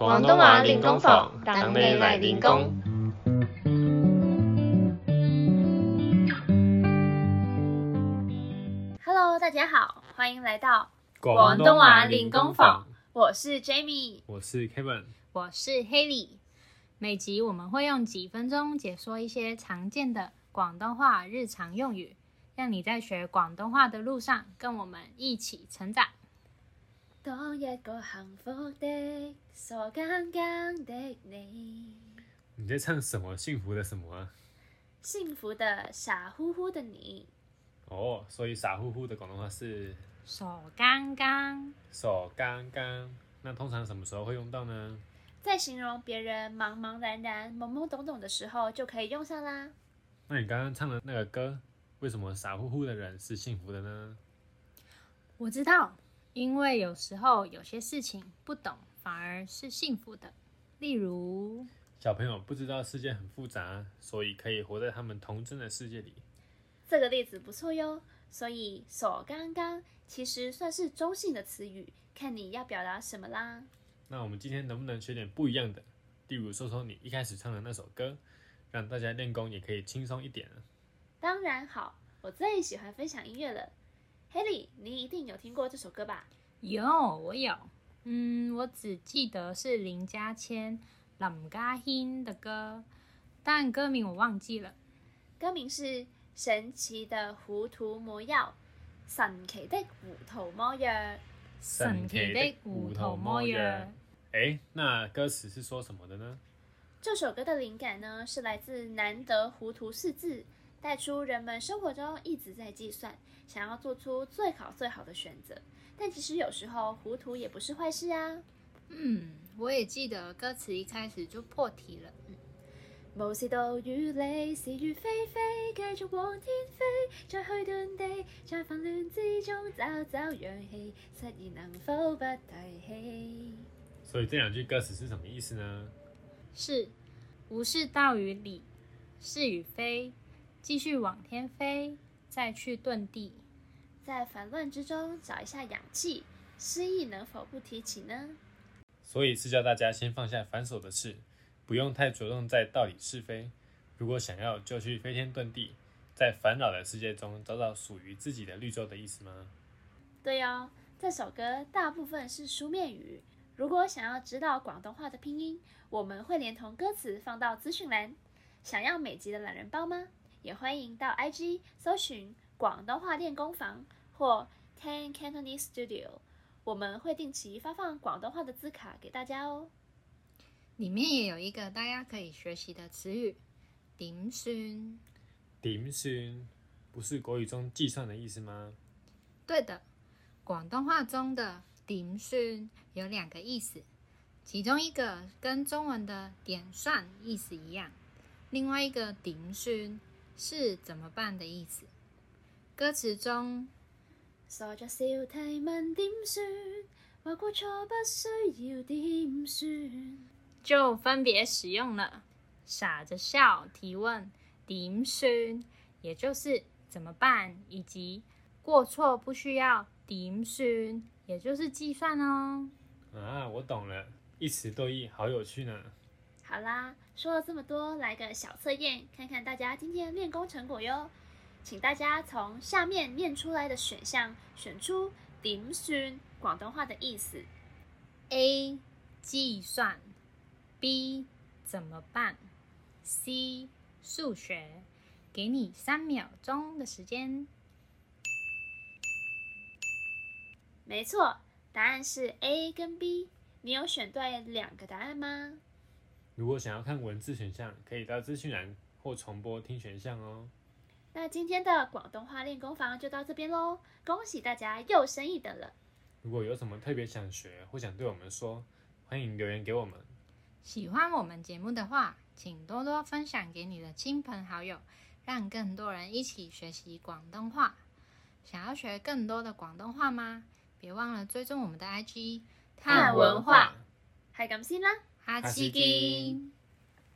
广东话练功房，等你来练功。Hello，大家好，欢迎来到广东话练功房。我是 Jamie，我是 Kevin，我是 Haley。每集我们会用几分钟解说一些常见的广东话日常用语，让你在学广东话的路上跟我们一起成长。当一个幸福的傻刚刚的你，你在唱什么？幸福的什么啊？幸福的傻乎乎的你。哦，所以傻乎乎的广东话是傻刚刚。傻刚刚，那通常什么时候会用到呢？在形容别人茫茫然然、懵懵懂懂的时候就可以用上啦。那你刚刚唱的那个歌，为什么傻乎乎的人是幸福的呢？我知道。因为有时候有些事情不懂反而是幸福的，例如小朋友不知道世界很复杂，所以可以活在他们童真的世界里。这个例子不错哟，所以“所”刚刚其实算是中性的词语，看你要表达什么啦。那我们今天能不能学点不一样的？例如说说你一开始唱的那首歌，让大家练功也可以轻松一点。当然好，我最喜欢分享音乐了。h e y 你一定有听过这首歌吧？有，我有。嗯，我只记得是林嘉谦林嘉欣的歌，但歌名我忘记了。歌名是《神奇的糊涂魔药》。神奇的糊涂魔药。神奇的糊涂魔药。哎，那歌词是说什么的呢？这首歌的灵感呢，是来自难得糊涂四字。带出人们生活中一直在计算，想要做出最好最好的选择，但其实有时候糊涂也不是坏事啊。嗯，我也记得歌词一开始就破题了。嗯，无事道与理，是与非，继续往天飞，再去遁地，在烦乱之中找找氧气，失意能否不提起？所以这两句歌词是什么意思呢？是无事道与理，是与非。继续往天飞，再去遁地，在烦乱之中找一下氧气，失意能否不提起呢？所以是教大家先放下繁琐的事，不用太着重在到底是非。如果想要，就去飞天遁地，在烦恼的世界中找到属于自己的绿洲的意思吗？对哦，这首歌大部分是书面语。如果想要知道广东话的拼音，我们会连同歌词放到资讯栏。想要每集的懒人包吗？也欢迎到 IG 搜寻“广东话练功房”或 “Ten Cantonese Studio”，我们会定期发放广东话的字卡给大家哦。里面也有一个大家可以学习的词语“点算”。点算不是国语中计算的意思吗？对的，广东话中的“点算”有两个意思，其中一个跟中文的“点算”意思一样，另外一个“点算”。是怎么办的意思。歌词中，傻着笑提问点算，或过错不需要点算，就分别使用了傻着笑提问点算，也就是怎么办，以及过错不需要点算，也就是计算哦。啊，我懂了，一词多义，好有趣呢。好啦，说了这么多，来个小测验，看看大家今天练功成果哟！请大家从下面念出来的选项选出顶 i m 广东话的意思：A. 计算，B. 怎么办，C. 数学。给你三秒钟的时间。没错，答案是 A 跟 B。你有选对两个答案吗？如果想要看文字选项，可以到资讯栏或重播听选项哦。那今天的广东话练功房就到这边喽，恭喜大家又升一得了。如果有什么特别想学或想对我们说，欢迎留言给我们。喜欢我们节目的话，请多多分享给你的亲朋好友，让更多人一起学习广东话。想要学更多的广东话吗？别忘了追踪我们的 IG 探文化。系咁先啦。阿基丁。